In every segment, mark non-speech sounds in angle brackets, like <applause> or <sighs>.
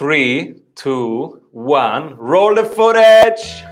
Three, two, one. Roll the footage.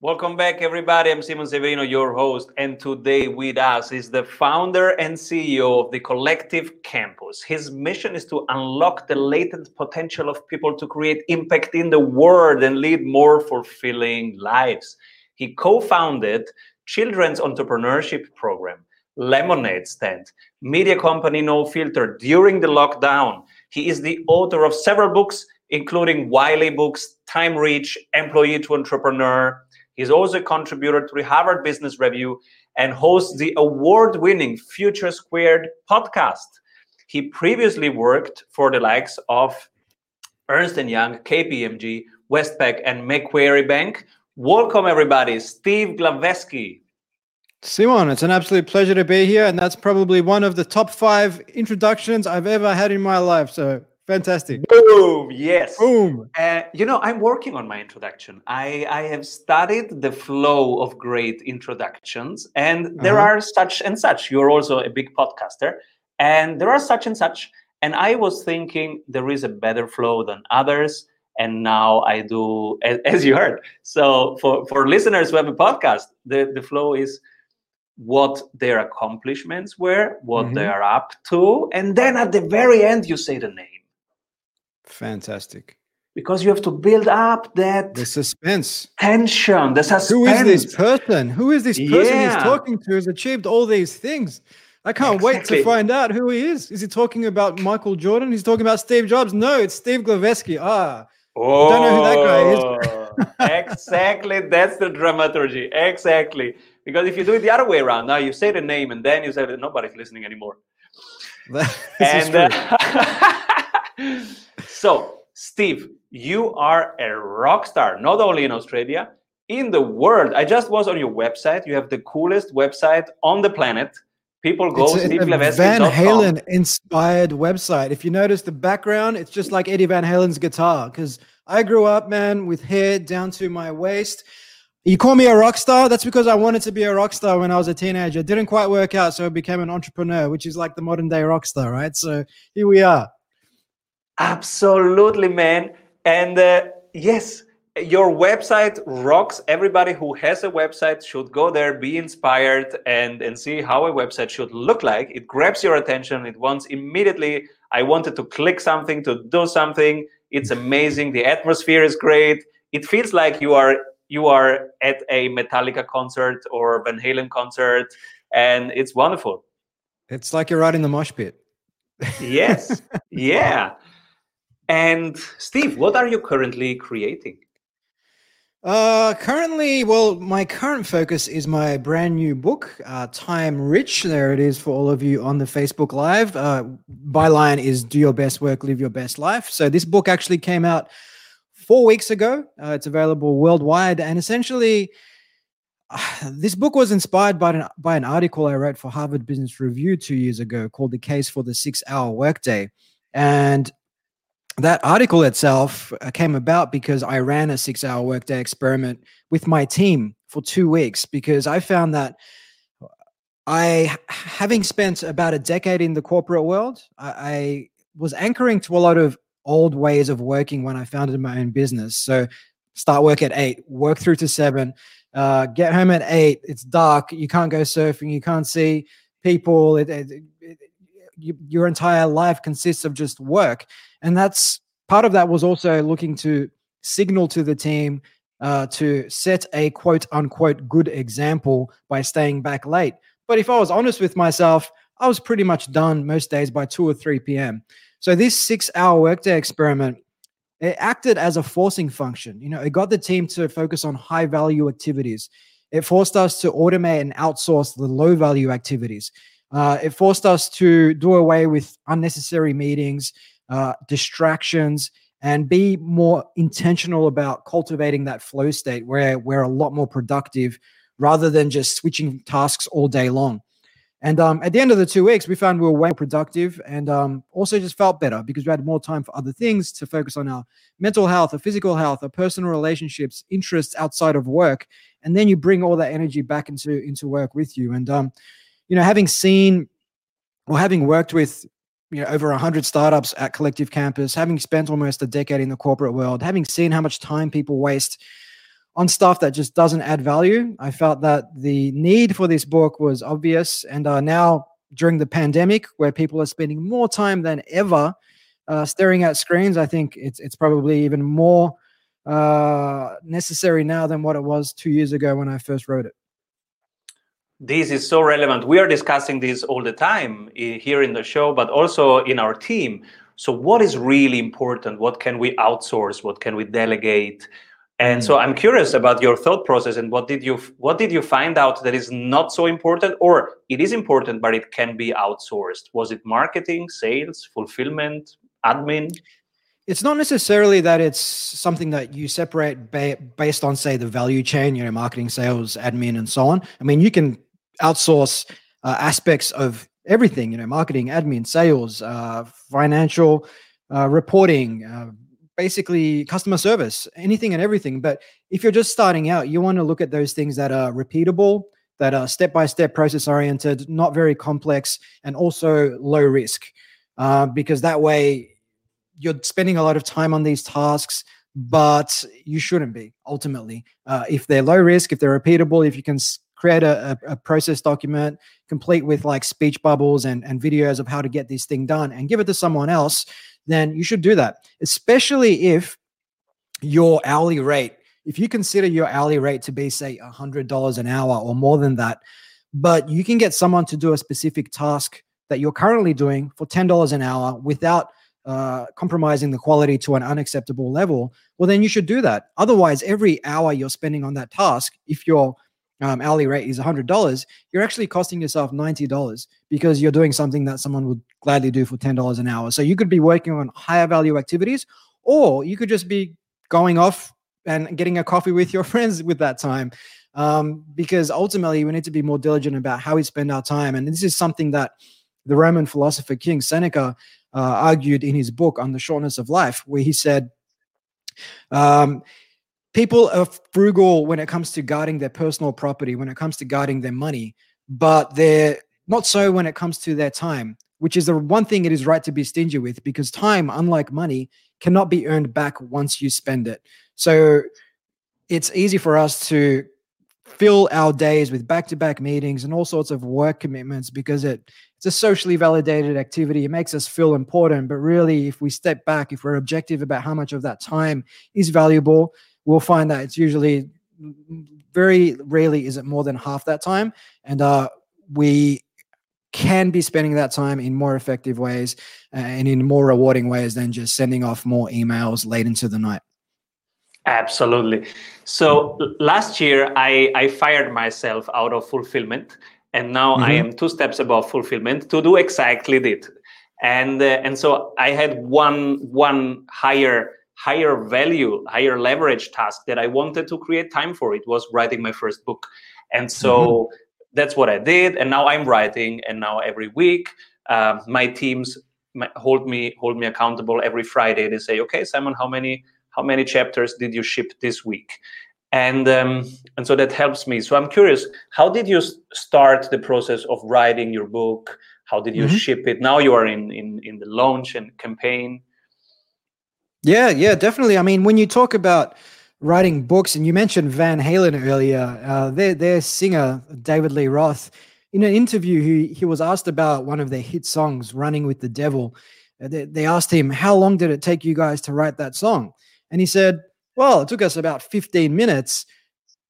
Welcome back, everybody. I'm Simon Severino, your host, and today with us is the founder and CEO of the Collective Campus. His mission is to unlock the latent potential of people to create impact in the world and lead more fulfilling lives. He co-founded Children's Entrepreneurship Program, Lemonade Stand, media company No Filter during the lockdown. He is the author of several books, including Wiley Books, Time Rich, Employee to Entrepreneur, He's also a contributor to the Harvard Business Review and hosts the award winning Future Squared podcast. He previously worked for the likes of Ernst & Young, KPMG, Westpac, and Macquarie Bank. Welcome, everybody. Steve Glaveski. Simon, it's an absolute pleasure to be here. And that's probably one of the top five introductions I've ever had in my life. So Fantastic. Boom. Yes. Boom. Uh, you know, I'm working on my introduction. I, I have studied the flow of great introductions, and there uh-huh. are such and such. You're also a big podcaster, and there are such and such. And I was thinking there is a better flow than others. And now I do, as, <laughs> as you heard. So for, for listeners who have a podcast, the, the flow is what their accomplishments were, what mm-hmm. they are up to. And then at the very end, you say the name Fantastic. Because you have to build up that the suspense, tension, the suspense. Who is this person? Who is this person yeah. he's talking to? Has achieved all these things. I can't exactly. wait to find out who he is. Is he talking about Michael Jordan? He's talking about Steve Jobs. No, it's Steve Glaveski. Ah, oh, don't know who that guy is. Oh, exactly, that's the dramaturgy. Exactly, because if you do it the other way around, now you say the name and then you say that nobody's listening anymore. <laughs> and uh, <laughs> So, Steve, you are a rock star, not only in Australia, in the world. I just was on your website. You have the coolest website on the planet. People go it's, it's a Van Halen inspired website. If you notice the background, it's just like Eddie Van Halen's guitar. Because I grew up, man, with hair down to my waist. You call me a rock star? That's because I wanted to be a rock star when I was a teenager. It didn't quite work out, so I became an entrepreneur, which is like the modern day rock star, right? So here we are. Absolutely, man. And uh, yes, your website rocks. Everybody who has a website should go there, be inspired, and and see how a website should look like. It grabs your attention. It wants immediately. I wanted to click something to do something. It's amazing. The atmosphere is great. It feels like you are you are at a Metallica concert or Van Halen concert, and it's wonderful. It's like you're right in the mosh pit. yes. <laughs> Yeah. And Steve, what are you currently creating? Uh, currently, well, my current focus is my brand new book, uh, Time Rich. There it is for all of you on the Facebook Live. Uh, byline is Do Your Best Work, Live Your Best Life. So, this book actually came out four weeks ago. Uh, it's available worldwide. And essentially, <sighs> this book was inspired by an, by an article I wrote for Harvard Business Review two years ago called The Case for the Six Hour Workday. And that article itself uh, came about because I ran a six hour workday experiment with my team for two weeks because I found that I, having spent about a decade in the corporate world, I, I was anchoring to a lot of old ways of working when I founded my own business. So, start work at eight, work through to seven, uh, get home at eight. It's dark. You can't go surfing. You can't see people. It, it, it, you, your entire life consists of just work. And that's part of that was also looking to signal to the team uh, to set a quote unquote good example by staying back late. But if I was honest with myself, I was pretty much done most days by 2 or 3 p.m. So this six hour workday experiment, it acted as a forcing function. You know, it got the team to focus on high value activities. It forced us to automate and outsource the low value activities. Uh, it forced us to do away with unnecessary meetings, uh, distractions, and be more intentional about cultivating that flow state where we're a lot more productive rather than just switching tasks all day long. And um, at the end of the two weeks, we found we were way more productive and um, also just felt better because we had more time for other things to focus on our mental health, our physical health, our personal relationships, interests outside of work. And then you bring all that energy back into into work with you. And um, you know, having seen or having worked with you know over 100 startups at collective campus having spent almost a decade in the corporate world having seen how much time people waste on stuff that just doesn't add value i felt that the need for this book was obvious and uh, now during the pandemic where people are spending more time than ever uh, staring at screens i think it's, it's probably even more uh, necessary now than what it was two years ago when i first wrote it this is so relevant. We are discussing this all the time here in the show, but also in our team. So, what is really important? What can we outsource? What can we delegate? And so, mm. I'm curious about your thought process and what did you what did you find out that is not so important, or it is important but it can be outsourced? Was it marketing, sales, fulfillment, admin? it's not necessarily that it's something that you separate ba- based on say the value chain you know marketing sales admin and so on i mean you can outsource uh, aspects of everything, you know, marketing, admin, sales, uh, financial uh, reporting, uh, basically customer service, anything and everything. But if you're just starting out, you want to look at those things that are repeatable, that are step by step process oriented, not very complex, and also low risk. Uh, because that way you're spending a lot of time on these tasks but you shouldn't be ultimately uh, if they're low risk if they're repeatable if you can create a, a, process document complete with like speech bubbles and, and videos of how to get this thing done and give it to someone else, then you should do that. Especially if your hourly rate, if you consider your hourly rate to be, say, $100 an hour or more than that, but you can get someone to do a specific task that you're currently doing for $10 an hour without uh, compromising the quality to an unacceptable level, well, then you should do that. Otherwise, every hour you're spending on that task, if you're um, hourly rate is $100, you're actually costing yourself $90 because you're doing something that someone would gladly do for $10 an hour. So you could be working on higher value activities, or you could just be going off and getting a coffee with your <laughs> friends with that time. Um, because ultimately, we need to be more diligent about how we spend our time. And this is something that the Roman philosopher King Seneca uh, argued in his book on the shortness of life, where he said, um, people are frugal when it comes to guarding their personal property, when it comes to guarding their money, but they're not so when it comes to their time, which is the one thing it is right to be stingy with because time, unlike money, cannot be earned back once you spend it. So it's easy for us to fill our days with back-to-back meetings and all sorts of work commitments because it it's a socially validated activity it makes us feel important but really if we step back if we're objective about how much of that time is valuable we'll find that it's usually very rarely is it more than half that time. And uh, we can be spending that time in more effective ways uh, and in more rewarding ways than just sending off more emails late into the night. Absolutely. So last year i i fired myself out of fulfillment and now mm-hmm. i am two steps above fulfillment to do exactly that and uh, and so i had one one higher higher value, higher leverage task that I wanted to create time for. It was writing my first book. And so mm-hmm. that's what I did. And now I'm writing. And now every week, uh, my teams hold me hold me accountable every Friday. They say, okay, Simon, how many how many chapters did you ship this week? And um, and so that helps me. So I'm curious, how did you start the process of writing your book? How did you mm-hmm. ship it? Now you are in in in the launch and campaign. Yeah, yeah, definitely. I mean, when you talk about writing books, and you mentioned Van Halen earlier, uh, their their singer David Lee Roth, in an interview, he he was asked about one of their hit songs, "Running with the Devil." Uh, they, they asked him, "How long did it take you guys to write that song?" And he said, "Well, it took us about 15 minutes."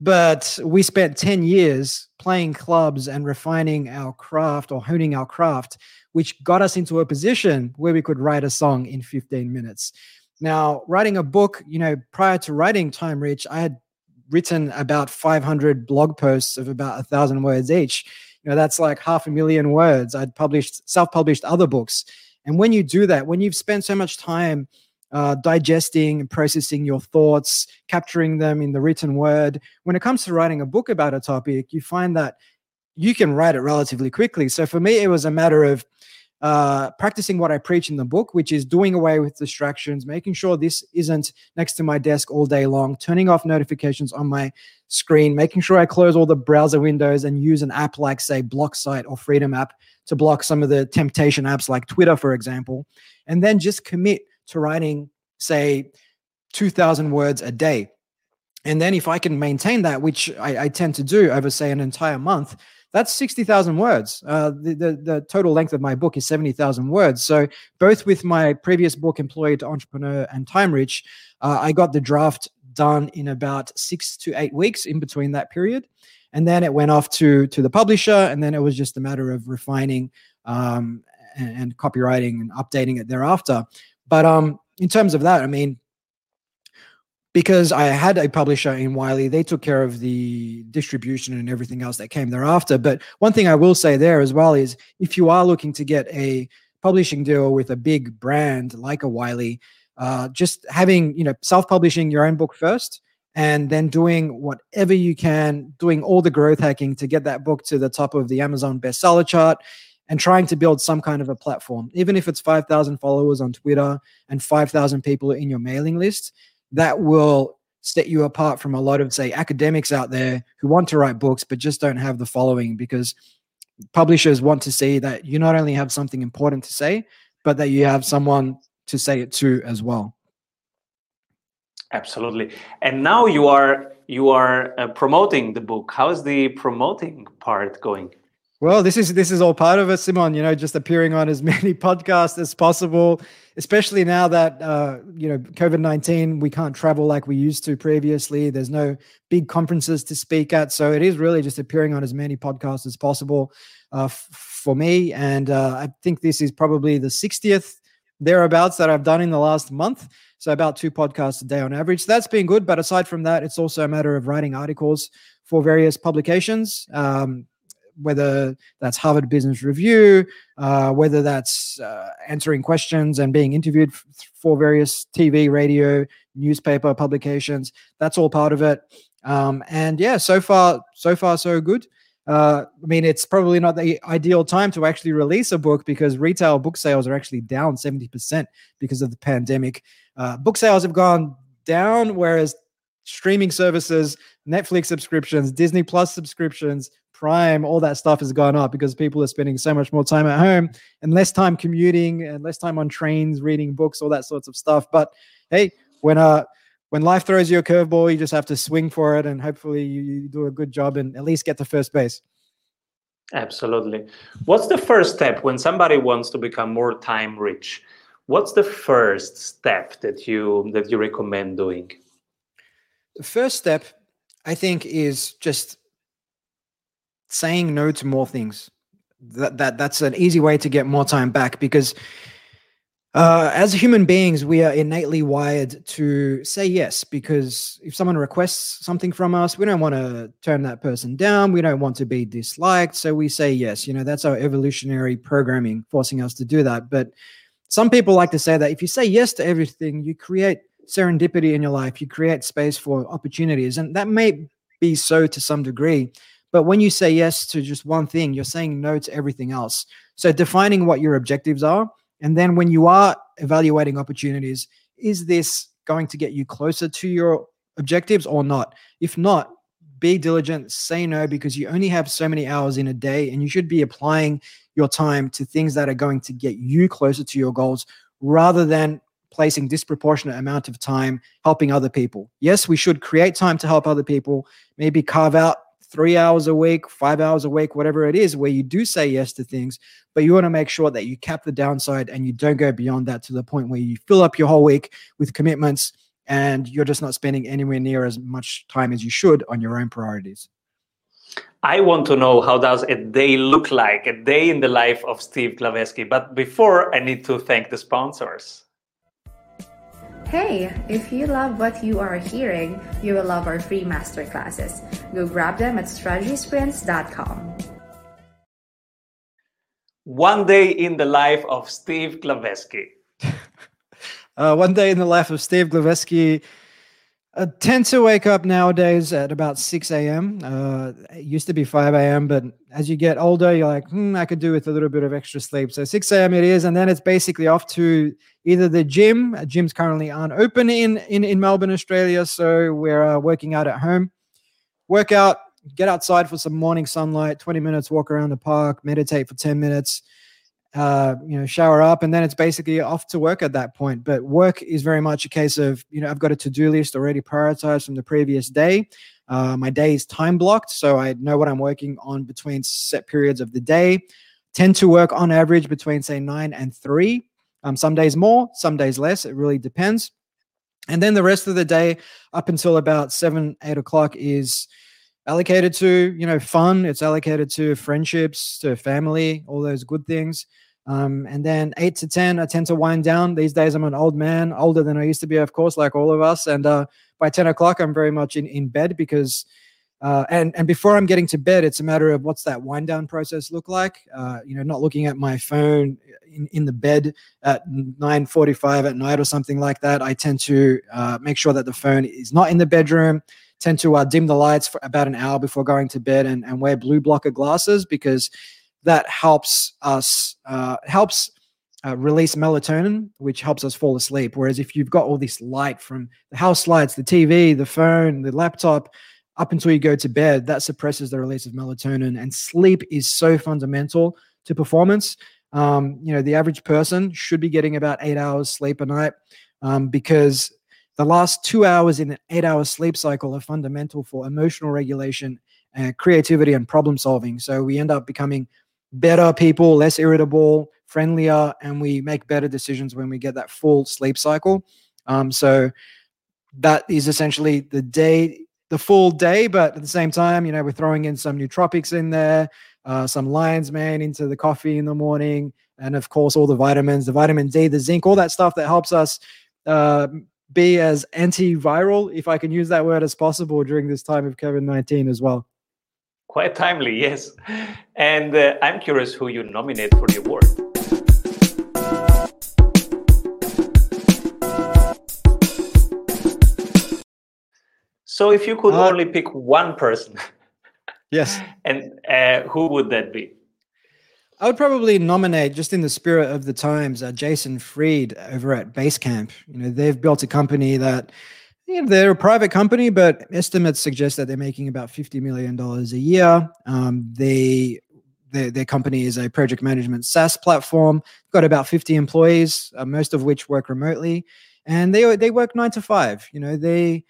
But we spent 10 years playing clubs and refining our craft or honing our craft, which got us into a position where we could write a song in 15 minutes. Now, writing a book, you know, prior to writing Time Rich, I had written about 500 blog posts of about a thousand words each. You know, that's like half a million words. I'd published, self published other books. And when you do that, when you've spent so much time uh, digesting and processing your thoughts, capturing them in the written word, when it comes to writing a book about a topic, you find that you can write it relatively quickly. So for me, it was a matter of uh, practicing what I preach in the book, which is doing away with distractions, making sure this isn't next to my desk all day long, turning off notifications on my screen, making sure I close all the browser windows and use an app like, say, BlockSite or Freedom app to block some of the temptation apps like Twitter, for example, and then just commit to writing, say, 2,000 words a day. And then if I can maintain that, which I, I tend to do over, say, an entire month, that's 60,000 words. Uh, the, the, the, total length of my book is 70,000 words. So, both with my previous book, Employee to Entrepreneur and Time Rich, uh, I got the draft done in about six to eight weeks in between that period. And then it went off to, to the publisher, and then it was just a matter of refining um, and, and copywriting and updating it thereafter. But um, in terms of that, I mean, because I had a publisher in Wiley, they took care of the distribution and everything else that came thereafter. But one thing I will say there as well is if you are looking to get a publishing deal with a big brand like a Wiley, uh, just having you know self-publishing your own book first and then doing whatever you can, doing all the growth hacking to get that book to the top of the Amazon bestseller chart and trying to build some kind of a platform, even if it's 5,000 followers on Twitter and 5,000 people in your mailing list that will set you apart from a lot of say academics out there who want to write books but just don't have the following because publishers want to see that you not only have something important to say but that you have someone to say it to as well. Absolutely. And now you are you are uh, promoting the book. How's the promoting part going well, this is this is all part of it, Simon. You know, just appearing on as <laughs> many podcasts as possible, especially now that uh, you know COVID nineteen, we can't travel like we used to previously. There's no big conferences to speak at, so it is really just appearing on as many podcasts as possible uh, f- for me. And uh, I think this is probably the sixtieth thereabouts that I've done in the last month. So about two podcasts a day on average. That's been good. But aside from that, it's also a matter of writing articles for various publications. Um, whether that's Harvard Business Review, uh, whether that's uh, answering questions and being interviewed f- for various TV, radio, newspaper publications. That's all part of it. Um, and yeah, so far, so far, so good. Uh, I mean, it's probably not the ideal time to actually release a book because retail book sales are actually down 70% because of the pandemic. Uh, book sales have gone down, whereas streaming services, Netflix subscriptions, Disney Plus subscriptions, Prime, all that stuff has gone up because people are spending so much more time at home and less time commuting and less time on trains, reading books, all that sorts of stuff. But hey, when uh when life throws you a curveball, you just have to swing for it and hopefully you, you do a good job and at least get to first base. Absolutely. What's the first step when somebody wants to become more time rich? What's the first step that you that you recommend doing? The first step, I think, is just saying no to more things. That that that's an easy way to get more time back because uh, as human beings, we are innately wired to say yes because if someone requests something from us, we don't want to turn that person down. We don't want to be disliked. So we say yes. You know, that's our evolutionary programming forcing us to do that. But some people like to say that if you say yes to everything, you create serendipity in your life, you create space for opportunities. And that may be so to some degree. But when you say yes to just one thing, you're saying no to everything else. So defining what your objectives are. And then when you are evaluating opportunities, is this going to get you closer to your objectives or not? If not, be diligent, say no, because you only have so many hours in a day and you should be applying your time to things that are going to get you closer to your goals rather than placing disproportionate amount of time helping other people. Yes, we should create time to help other people, maybe carve out three hours a week, five hours a week, whatever it is, where you do say yes to things, but you want to make sure that you cap the downside and you don't go beyond that to the point where you fill up your whole week with commitments and you're just not spending anywhere near as much time as you should on your own priorities. I want to know how does a day look like, a day in the life of Steve Glaveski. But before, I need to thank the sponsors. Hey, if you love what you are hearing, you will love our free masterclasses. Go grab them at strategysprints.com. One day in the life of Steve Glaveski. <laughs> uh, one day in the life of Steve Glaveski. I tend to wake up nowadays at about 6 a.m. Uh, it used to be 5 a.m., but as you get older, you're like, hmm, I could do with a little bit of extra sleep. So 6 a.m. it is. And then it's basically off to either the gym. Uh, gyms currently aren't open in, in, in Melbourne, Australia. So we're uh, working out at home. Workout, get outside for some morning sunlight, 20 minutes, walk around the park, meditate for 10 minutes uh, you know, shower up, and then it's basically off to work at that point. But work is very much a case of, you know, I've got a to do list already prioritized from the previous day. Uh, my day is time blocked, so I know what I'm working on between set periods of the day. Tend to work on average between, say, nine and three. Um, some days more, some days less. It really depends. And then the rest of the day, up until about seven, eight o'clock, is allocated to you know fun it's allocated to friendships to family all those good things. Um, and then 8 to 10 i tend to wind down. These days i'm an old man older than i used to be of course like all of us. And uh, by 10 o'clock i'm very much in, in bed because uh, and and before i'm getting to bed it's a matter of what's that wind down process look like. Uh, you know not looking at my phone in, in the bed at 9.45 at night or something like that. I tend to uh, make sure that the phone is not in the bedroom tend to uh, dim the lights for about an hour before going to bed and, and wear blue blocker glasses because that helps us uh, helps uh, release melatonin, which helps us fall asleep. Whereas if you've got all this light from the house lights, the TV, the phone, the laptop, up until you go to bed, that suppresses the release of melatonin. And sleep is so fundamental to performance. Um, you know, the average person should be getting about eight hours sleep a night um, because the last two hours in an eight hour sleep cycle are fundamental for emotional regulation, and creativity, and problem solving. So we end up becoming better people, less irritable, friendlier, and we make better decisions when we get that full sleep cycle. Um, so that is essentially the day, the full day, but at the same time, you know, we're throwing in some nootropics in there, uh, some lion's mane into the coffee in the morning, and of course, all the vitamins, the vitamin D, the zinc, all that stuff that helps us uh, be as antiviral, if I can use that word, as possible during this time of COVID 19 as well. Quite timely, <laughs> yes. And uh, I'm curious who you nominate for the award. So, if you could uh, only pick one person, <laughs> yes, and uh, who would that be? I would probably nominate, just in the spirit of the times, uh, Jason Fried over at Basecamp. You know, they've built a company that, you know, they're a private company, but estimates suggest that they're making about fifty million dollars a year. Um, they their, their company is a project management SaaS platform. Got about 50 employees, uh, most of which work remotely, and they they work nine to five. You know, they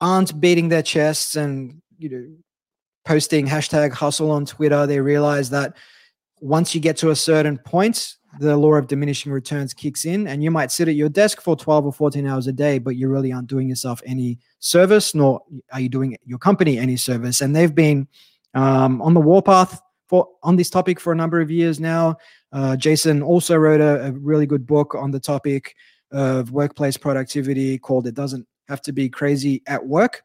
aren't beating their chests and you know posting hashtag hustle on Twitter. They realize that once you get to a certain point, the law of diminishing returns kicks in, and you might sit at your desk for 12 or 14 hours a day, but you really aren't doing yourself any service, nor are you doing your company any service. And they've been um, on the warpath for on this topic for a number of years now. Uh, Jason also wrote a, a really good book on the topic of workplace productivity called "It Doesn't Have to Be Crazy at Work."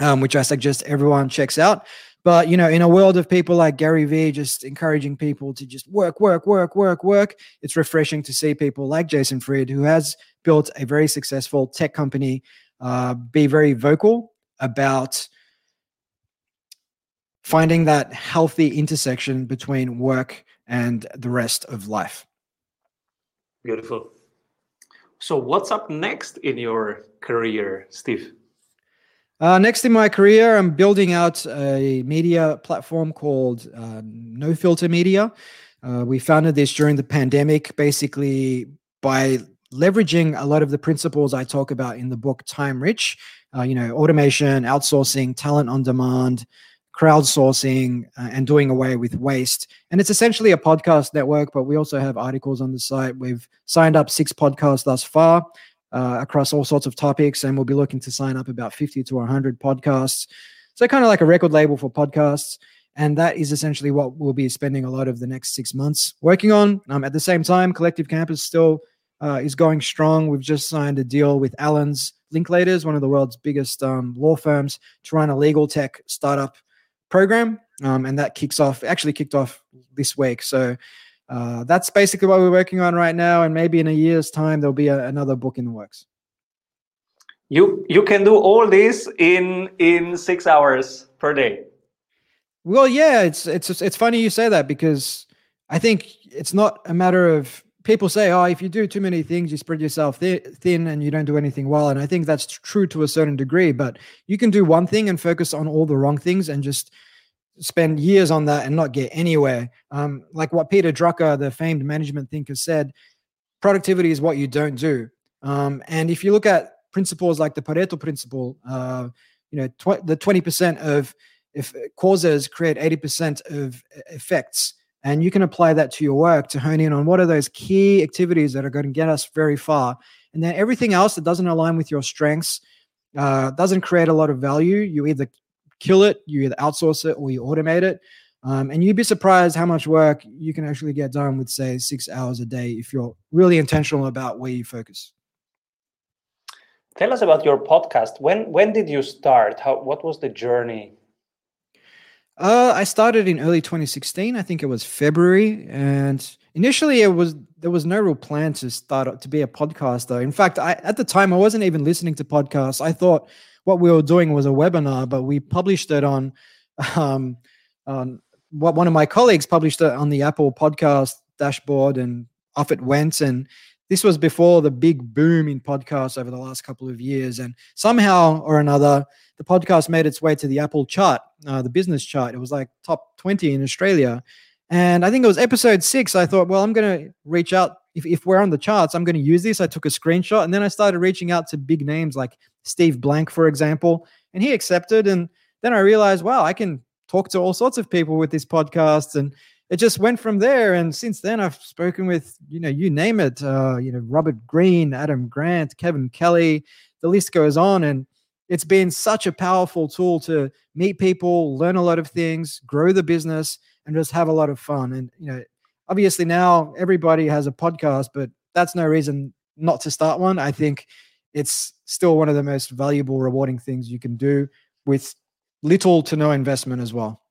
Um, which I suggest everyone checks out. But you know, in a world of people like Gary Vee just encouraging people to just work, work, work, work, work, it's refreshing to see people like Jason Fried, who has built a very successful tech company, uh, be very vocal about finding that healthy intersection between work and the rest of life. Beautiful. So, what's up next in your career, Steve? Uh, next in my career, I'm building out a media platform called uh, No Filter Media. Uh, we founded this during the pandemic, basically by leveraging a lot of the principles I talk about in the book Time Rich. Uh, you know, automation, outsourcing, talent on demand, crowdsourcing, uh, and doing away with waste. And it's essentially a podcast network, but we also have articles on the site. We've signed up six podcasts thus far uh, across all sorts of topics, and we'll be looking to sign up about 50 to 100 podcasts. So, kind of like a record label for podcasts. And that is essentially what we'll be spending a lot of the next six months working on. Um, at the same time, Collective Campus still uh, is going strong. We've just signed a deal with Allens Linklaters, one of the world's biggest um, law firms, to run a legal tech startup program. Um, and that kicks off, actually kicked off this week. So uh, that's basically what we're working on right now. And maybe in a year's time, there'll be a, another book in the works. you you can do all this in in six hours per day. Well, yeah, it's it's it's funny you say that because I think it's not a matter of people say, oh, if you do too many things, you spread yourself thin and you don't do anything well. And I think that's true to a certain degree. But you can do one thing and focus on all the wrong things and just spend years on that and not get anywhere. Um, like what Peter Drucker, the famed management thinker, said productivity is what you don't do. Um, and if you look at principles like the Pareto principle, uh, you know, tw- the 20% of if causes create 80% of effects. And you can apply that to your work to hone in on what are those key activities that are going to get us very far. And then everything else that doesn't align with your strengths, uh, doesn't create a lot of value, you either kill it, you either outsource it or you automate it. Um, and you'd be surprised how much work you can actually get done with, say, six hours a day if you're really intentional about where you focus. Tell us about your podcast. When when did you start? How what was the journey? Uh, I started in early 2016. I think it was February, and initially it was there was no real plan to start to be a podcaster. In fact, I at the time I wasn't even listening to podcasts. I thought what we were doing was a webinar, but we published it on <laughs> um, on what one of my colleagues published it on the Apple podcast dashboard, and off it went. And this was before the big boom in podcasts over the last couple of years. And somehow or another, the podcast made its way to the Apple chart, uh, the business chart. It was like top 20 in Australia. And I think it was episode six. I thought, well, I'm going to reach out. If, if we're on the charts, I'm going to use this. I took a screenshot and then I started reaching out to big names like Steve Blank, for example, and he accepted. And then I realized, wow, I can talk to all sorts of people with this podcast. And it just went from there. And since then, I've spoken with, you know, you name it, uh, you know, Robert Greene, Adam Grant, Kevin Kelly, the list goes on. And it's been such a powerful tool to meet people, learn a lot of things, grow the business, and just have a lot of fun. And, you know, obviously now everybody has a podcast, but that's no reason not to start one. I think it's still one of the most valuable, rewarding things you can do with little to no investment as well.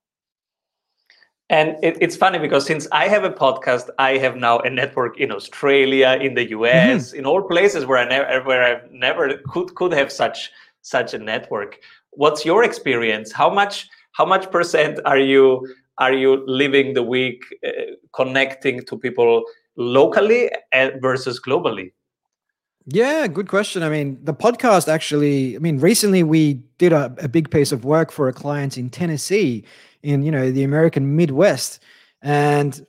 And it, it's funny because since I have a podcast, I have now a network in Australia, in the US, mm-hmm. in all places where I never where I never could could have such such a network. What's your experience? How much how much percent are you are you living the week uh, connecting to people locally versus globally? Yeah, good question. I mean, the podcast actually, I mean, recently we did a, a, big piece of work for a client in Tennessee, in, you know, the American Midwest. And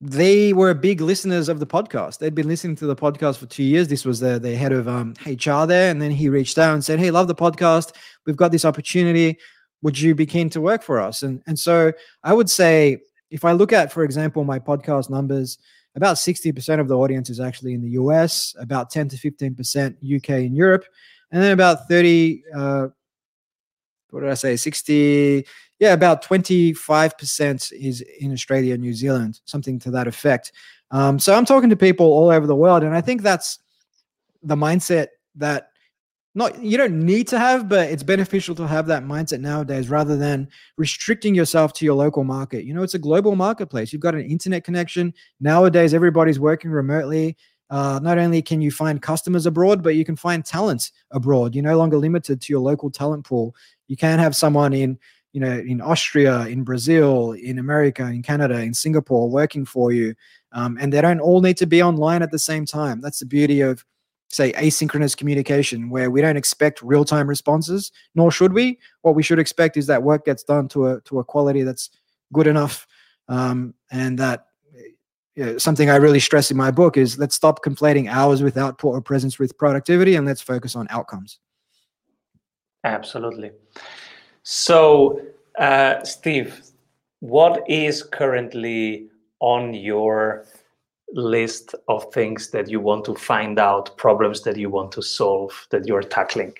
they were big listeners of the podcast. They'd been listening to the podcast for two years. This was the, the head of um, HR there. And then he reached out and said, Hey, love the podcast. We've got this opportunity. Would you be keen to work for us? And, and so I would say, if I look at, for example, my podcast numbers, about 60% of the audience is actually in the US, about 10 to 15% UK and Europe, and then about 30, uh, what did I say, 60, yeah, about 25% is in Australia New Zealand, something to that effect. Um, so I'm talking to people all over the world, and I think that's the mindset that not you don't need to have, but it's beneficial to have that mindset nowadays rather than restricting yourself to your local market. You know, it's a global marketplace. You've got an internet connection. Nowadays, everybody's working remotely. Uh, not only can you find customers abroad, but you can find talent abroad. You're no longer limited to your local talent pool. You can have someone in, you know, in Austria, in Brazil, in America, in Canada, in Singapore working for you. Um, and they don't all need to be online at the same time. That's the beauty of say asynchronous communication where we don't expect real-time responses nor should we. What we should expect is that work gets done to a to a quality that's good enough um, and that you know, something i really stress in my book is let's stop conflating hours with output or presence with productivity and let's focus on outcomes. Absolutely. So uh, steve what is currently on your list of things that you want to find out, problems that you want to solve, that you're tackling?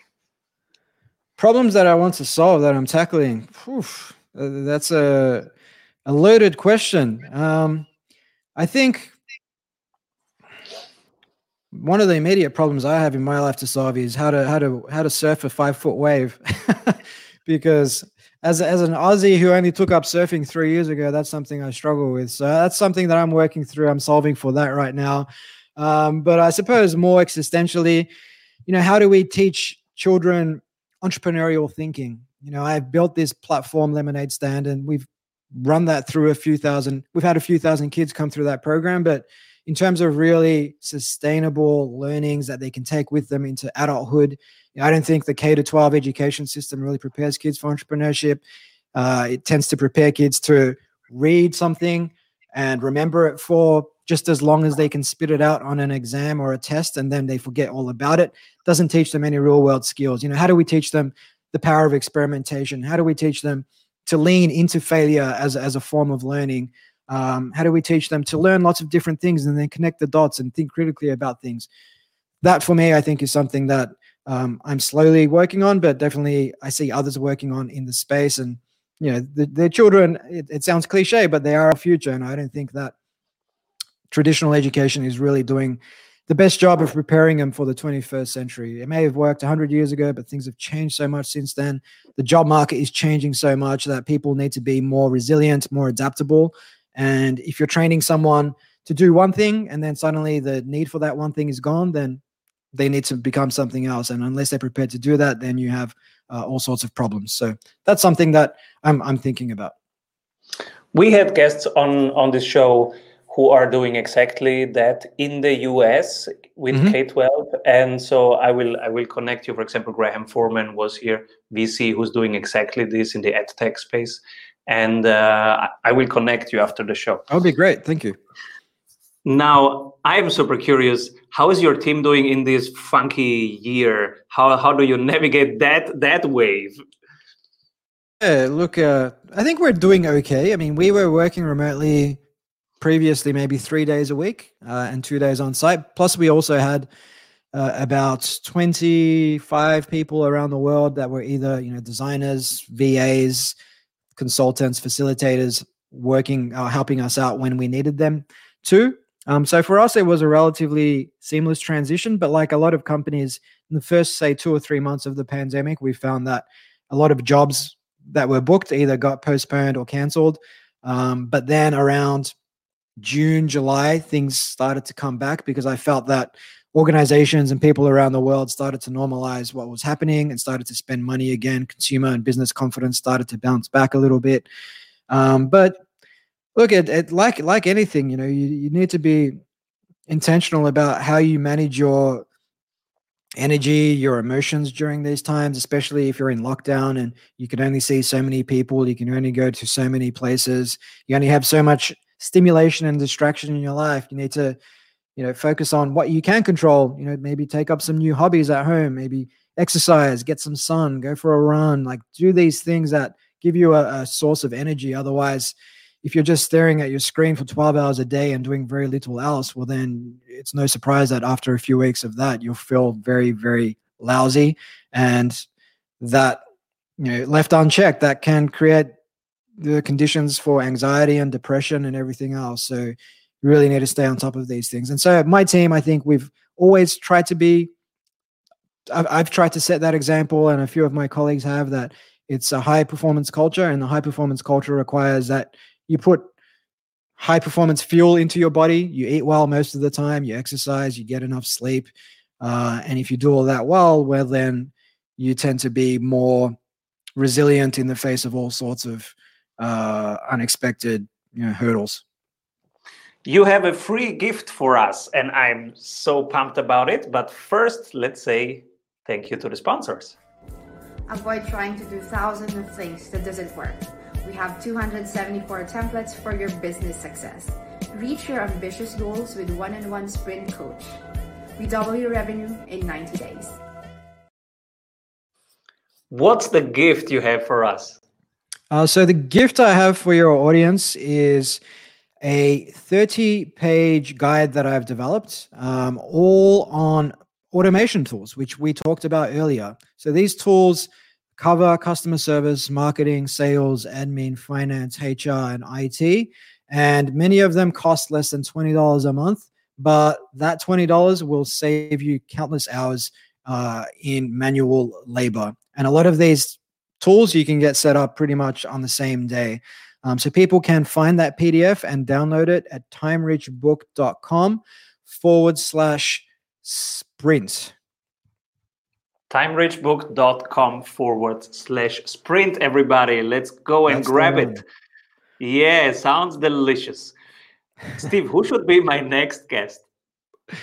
Problems that I want to solve that I'm tackling. Oof, that's a a loaded question. Um, I think one of the immediate problems I have in my life to solve is how to how to how to surf a five foot wave, <laughs> because as as an Aussie who only took up surfing three years ago, that's something I struggle with. So that's something that I'm working through. I'm solving for that right now. Um, but I suppose more existentially, you know, how do we teach children entrepreneurial thinking? You know, I've built this platform, Lemonade Stand, and we've run that through a few thousand. We've had a few thousand kids come through that program, but in terms of really sustainable learnings that they can take with them into adulthood, I don't think the K to 12 education system really prepares kids for entrepreneurship. Uh, it tends to prepare kids to read something and remember it for just as long as they can spit it out on an exam or a test and then they forget all about it. Doesn't teach them any real world skills. You know how do we teach them the power of experimentation? How do we teach them to lean into failure as, as a form of learning um, how do we teach them to learn lots of different things and then connect the dots and think critically about things that for me i think is something that um, i'm slowly working on but definitely i see others working on in the space and you know the, their children it, it sounds cliche but they are our future and i don't think that traditional education is really doing the best job of preparing them for the 21st century. It may have worked 100 years ago, but things have changed so much since then. The job market is changing so much that people need to be more resilient, more adaptable. And if you're training someone to do one thing and then suddenly the need for that one thing is gone, then they need to become something else. And unless they're prepared to do that, then you have uh, all sorts of problems. So that's something that I'm, I'm thinking about. We had guests on on this show who are doing exactly that in the US with mm-hmm. K12. And so I will I will connect you. For example, Graham Foreman was here, VC, who's doing exactly this in the ed tech space. And uh, I will connect you after the show. That would be great. Thank you. Now, I'm super curious. How is your team doing in this funky year? How how do you navigate that that wave? Yeah, look, uh, I think we're doing okay. I mean, we were working remotely previously maybe three days a week uh, and two days on site. Plus, we also had uh, about 25 people around the world that were either you know designers, VAs, consultants, facilitators working uh, helping us out when we needed them too. Um, so for us, it was a relatively seamless transition. But like a lot of companies, in the first say two or three months of the pandemic, we found that a lot of jobs that were booked either got postponed or cancelled. Um, but then around June, July, things started to come back because I felt that organizations and people around the world started to normalize what was happening and started to spend money again. Consumer and business confidence started to bounce back a little bit. Um, but look, at it, like like anything, you know, you, you need to be intentional about how you manage your energy, your emotions during these times, especially if you're in lockdown and you can only see so many people, you can only go to so many places, you only have so much stimulation and distraction in your life. You need to, you know, focus on what you can control. You know, maybe take up some new hobbies at home, maybe exercise, get some sun, go for a run, like do these things that give you a, a source of energy. Otherwise, if you're just staring at your screen for 12 hours a day and doing very little else, well, then it's no surprise that after a few weeks of that, you'll feel very, very lousy. And that, you know, left unchecked, that can create the conditions for anxiety and depression and everything else. So really need to stay on top of these things. And so my team, I think we've always tried to be. I've, I've tried to set that example, and a few of my colleagues have that. It's a high performance culture, and the high performance culture requires that you put high performance fuel into your body. You eat well most of the time. You exercise. You get enough sleep. Uh, and if you do all that well, well, then you tend to be more resilient in the face of all sorts of uh, unexpected you know, hurdles. You have a free gift for us, and I'm so pumped about it. But first, let's say thank you to the sponsors. Avoid trying to do thousands of things that doesn't work. We have 274 templates for your business success. Reach your ambitious goals with one-on-one sprint coach. We double your revenue in 90 days. What's the gift you have for us? Uh, so the gift I have for your audience is a 30 page guide that I've developed, um, all on automation tools, which we talked about earlier. So these tools cover customer service, marketing, sales, admin, finance, HR, and IT. And many of them cost less than $20 a month, but that $20 will save you countless hours uh, in manual labor. And a lot of these tools you can get set up pretty much on the same day. Um, so people can find that PDF and download it at timerichbook.com forward slash sprint. timerichbook.com forward slash sprint everybody. Let's go and That's grab it. Yeah sounds delicious. Steve who should be my next guest? <laughs>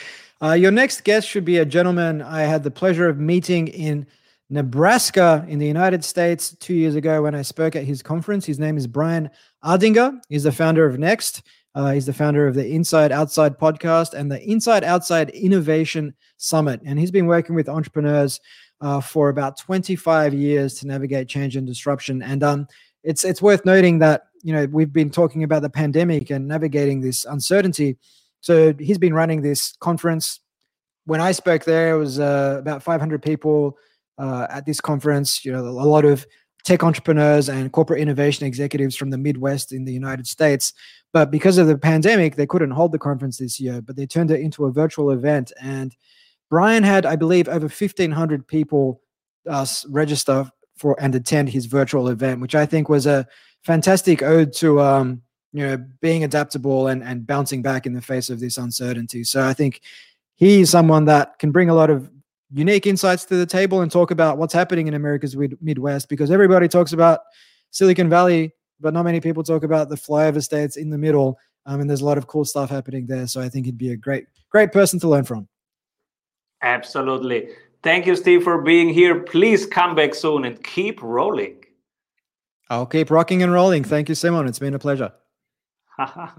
Uh, your next guest should be a gentleman i had the pleasure of meeting in nebraska in the united states two years ago when i spoke at his conference his name is brian ardinger he's the founder of next uh, he's the founder of the Inside Outside podcast and the Inside Outside Innovation Summit. And he's been working with entrepreneurs uh, for about 25 years to navigate change and disruption. And um, it's it's worth noting that you know we've been talking about the pandemic and navigating this uncertainty. So he's been running this conference. When I spoke there, it was uh, about 500 people uh, at this conference. You know, a lot of tech entrepreneurs and corporate innovation executives from the Midwest in the United States. But because of the pandemic, they couldn't hold the conference this year, but they turned it into a virtual event. And Brian had, I believe, over 1,500 people uh, register for and attend his virtual event, which I think was a fantastic ode to um, you know being adaptable and, and bouncing back in the face of this uncertainty. So I think he is someone that can bring a lot of unique insights to the table and talk about what's happening in America's Midwest because everybody talks about Silicon Valley, but not many people talk about the flyover states in the middle. Um, and there's a lot of cool stuff happening there. So I think he'd be a great, great person to learn from. Absolutely. Thank you, Steve, for being here. Please come back soon and keep rolling. I'll keep rocking and rolling. Thank you, Simon. It's been a pleasure. <laughs>